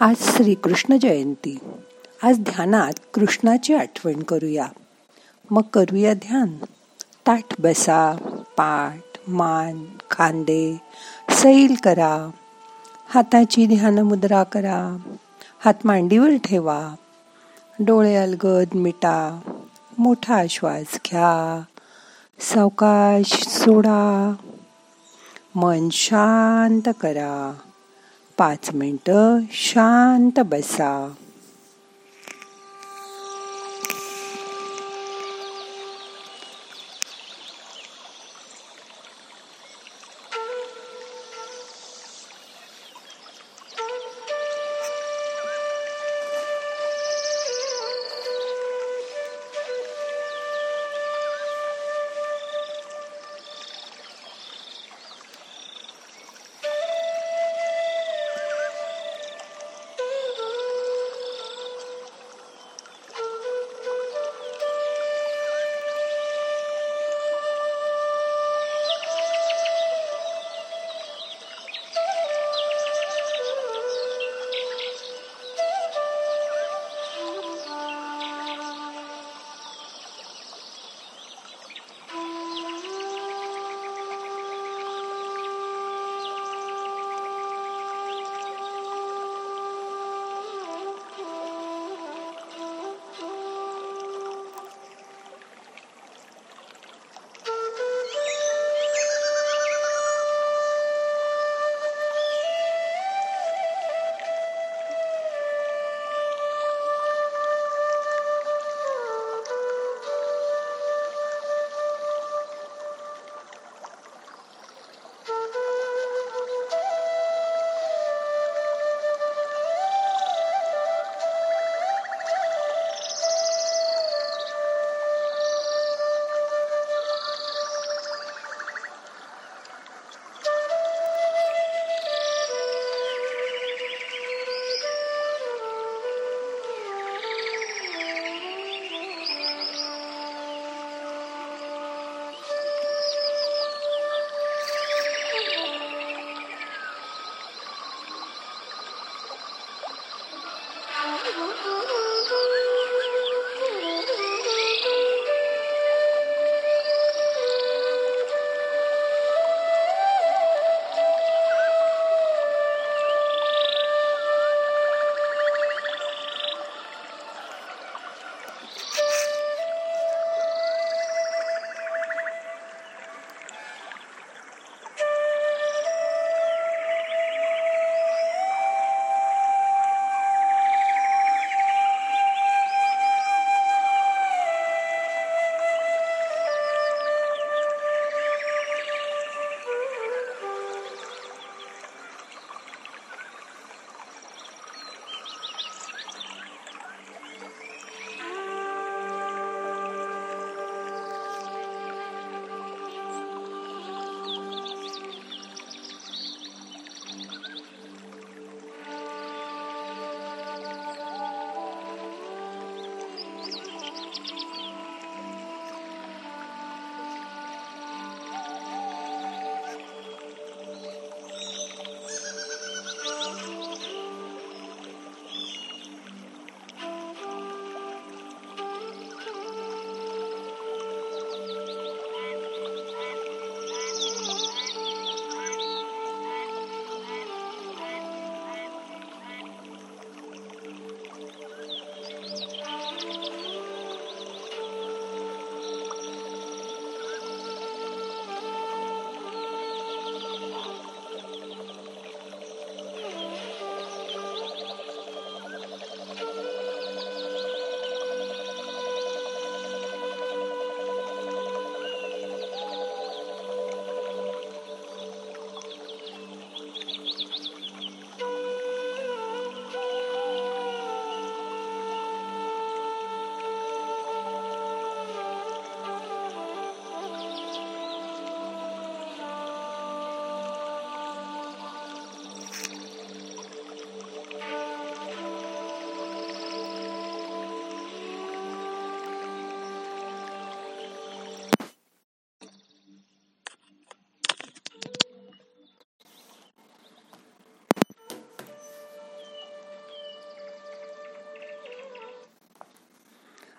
आज श्रीकृष्ण जयंती. आज ध्यानात कृष्णाची आठवण करूया. मग करूया ध्यान. ताठ बसा पाठ मान खांदे सैल करा. हाताची ध्यान मुद्रा करा. हात मांडीवर ठेवा. डोळे अलगद मिटा. मोठा श्वास घ्या. सावकाश सोडा. मन शांत करा. पाच मिनटं शांत बसा.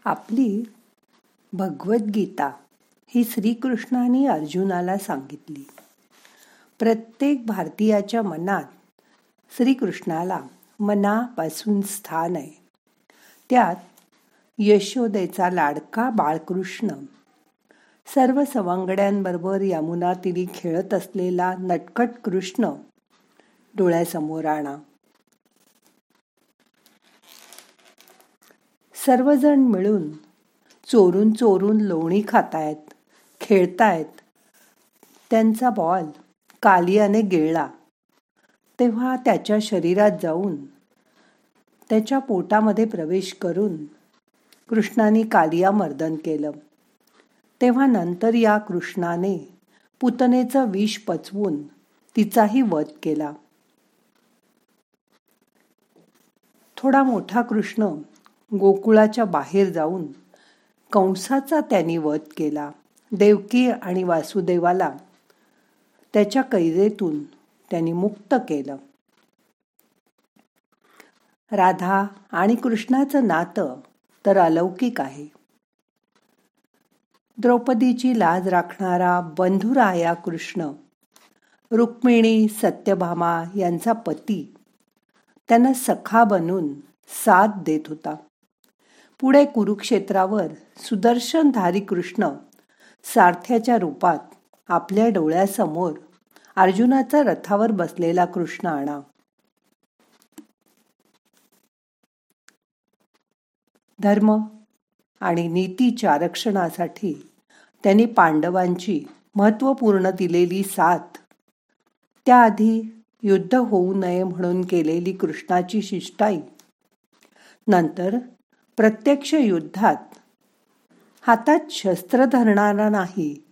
आपली भगवद्गीता ही श्रीकृष्णाने अर्जुनाला सांगितली. प्रत्येक भारतीयाच्या मनात श्रीकृष्णाला मनापासून स्थान आहे. त्यात यशोदेचा लाडका बाळकृष्ण सर्व सवंगड्यांबरोबर यमुना तिरी खेळत असलेला नटकट कृष्ण डोळ्यासमोर आणा. सर्वजण मिळून चोरून चोरून लोणी खातायत खेळतायत. त्यांचा बॉल कालियाने गिळला. तेव्हा त्याच्या शरीरात जाऊन त्याच्या पोटामध्ये प्रवेश करून कृष्णाने कालिया मर्दन केलं. तेव्हा नंतर या कृष्णाने पुतनेचं विष पचवून तिचाही वध केला. थोडा मोठा कृष्ण गोकुळाच्या बाहेर जाऊन कंसाचा त्यांनी वध केला. देवकी आणि वासुदेवाला त्याच्या कैदेतून त्यांनी मुक्त केलं. राधा आणि कृष्णाचं नातं तर अलौकिक आहे. द्रौपदीची लाज राखणारा बंधुराया कृष्ण रुक्मिणी सत्यभामा यांचा पती त्यांना सखा बनून साथ देत होता. पुढे कुरुक्षेत्रावर सुदर्शनधारी कृष्ण सारथ्याच्या रूपात आपल्या डोळ्यासमोर अर्जुनाचा रथावर बसलेला कृष्ण आणा. धर्म आणि नीतीच्या आरक्षणासाठी त्यांनी पांडवांची महत्त्वपूर्ण दिलेली साथ त्याआधी युद्ध होऊ नये म्हणून केलेली कृष्णाची शिष्टाई नंतर प्रत्यक्ष युद्धात हातात शस्त्र धरणारा नाही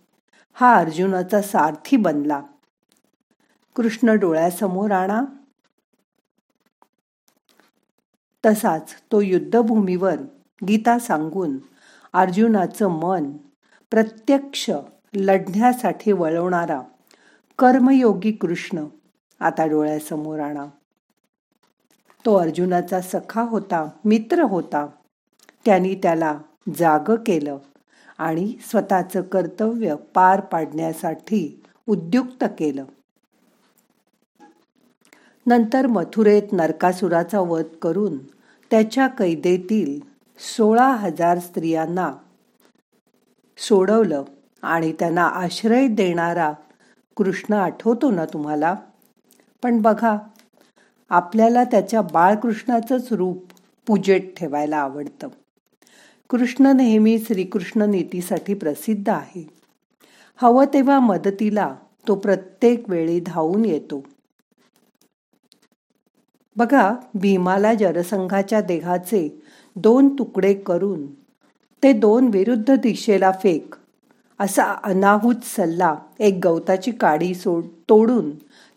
हा अर्जुनाचा सारथी बनला. कृष्ण डोळ्यासमोर आणा. तसाच तो युद्धभूमीवर गीता सांगून अर्जुनाचं मन प्रत्यक्ष लढण्यासाठी वळवणारा कर्मयोगी कृष्ण आता डोळ्यासमोर आणा. तो अर्जुनाचा सखा होता मित्र होता. त्यांनी त्याला जाग केलं आणि स्वतःचं कर्तव्य पार पाडण्यासाठी उद्युक्त केलं. नंतर मथुरेत नरकासुराचा वध करून त्याच्या कैदेतील सोळा हजार स्त्रियांना सोडवलं आणि त्यांना आश्रय देणारा कृष्ण आठवतो ना तुम्हाला? पण बघा आपल्याला त्याच्या बाळकृष्णाचंच रूप पूजेत ठेवायला आवडतं. कृष्ण नेहमी श्रीकृष्ण नीतीसाठी प्रसिद्ध आहे. हवं तेव्हा मदतीला तो प्रत्येक वेळी धावून येतो. बघा भीमाला जरसंघाच्या देहाचे दोन तुकडे करून ते दोन विरुद्ध दिशेला फेक असा अनाहूत सल्ला एक गवताची काडी सोड तोडून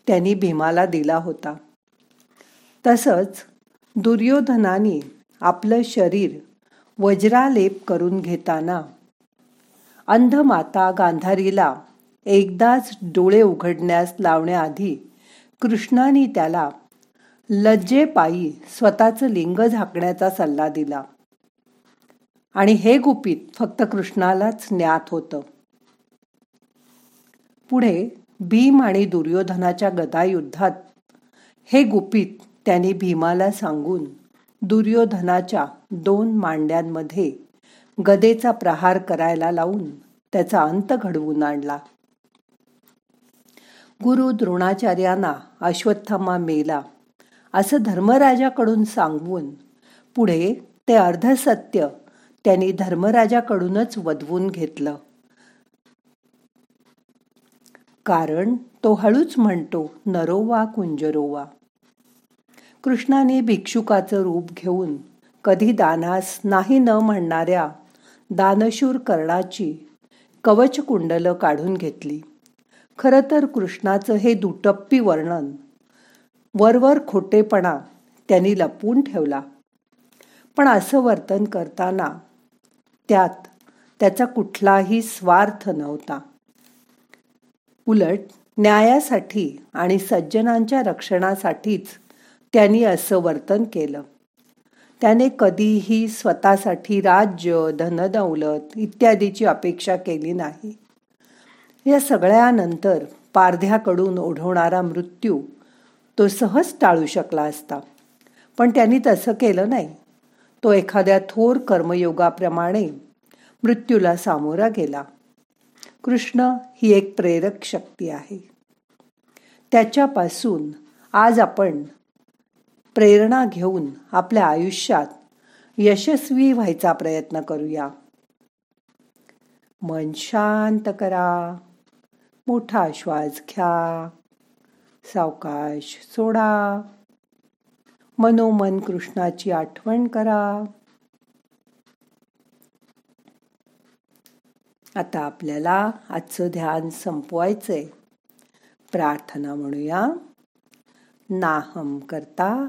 त्यांनी भीमाला दिला होता. तसंच दुर्योधनाने आपलं शरीर वज्रालेप करून घेताना. अंधमाता गांधारीला एकदाच डोळे उघडण्यास लावण्याआधी कृष्णाने त्याला लज्जेपायी स्वतःचं लिंग झाकण्याचा सल्ला दिला. आणि हे गुपित फक्त कृष्णालाच ज्ञात होतं. पुढे भीम आणि दुर्योधनाच्या गदायुद्धात हे गुपित त्यांनी भीमाला सांगून दुर्योधनाच्या दोन मांड्यांमध्ये गदेचा प्रहार करायला लावून त्याचा अंत घडवून आणला. गुरु द्रोणाचार्यांना अश्वत्थामा मेला. असं धर्मराजाकडून सांगून पुढे ते अर्धसत्य त्यांनी धर्मराजाकडूनच वधवून घेतलं. कारण तो हळूच म्हणतो नरोवा कुंजरोवा. कृष्णाने भिक्षुकाचं रूप घेऊन कधी दानास नाही न म्हणणाऱ्या दानशूर कर्णाची कवच कुंडलं काढून घेतली. खरं तर कृष्णाचं हे दुटप्पी वर्णन वरवर खोटेपणा त्यांनी लपवून ठेवला. पण असं वर्तन करताना त्यात त्याचा कुठलाही स्वार्थ नव्हता. उलट न्यायासाठी आणि सज्जनांच्या रक्षणासाठीच त्यांनी असं वर्तन केलं. त्याने कधीही स्वतःसाठी राज्य धनदौलत इत्यादीची अपेक्षा केली नाही. या सगळ्यानंतर पारध्याकडून ओढवणारा मृत्यू तो सहज टाळू शकला असता. पण त्यांनी तसं केलं नाही. तो एखाद्या थोर कर्मयोगाप्रमाणे मृत्यूला सामोरा गेला. कृष्ण ही एक प्रेरक शक्ती आहे. त्याच्यापासून आज आपण प्रेरणा घेऊन आपल्या आयुष्यात यशस्वी व्हायचा प्रयत्न करूया. मन शांत करा. मोठा श्वास घ्या. सावकाश सोडा. मनोमन कृष्णाची आठवण करा. आता आपल्याला आजचं ध्यान संपवायचंय. प्रार्थना म्हणूया. नाहम करता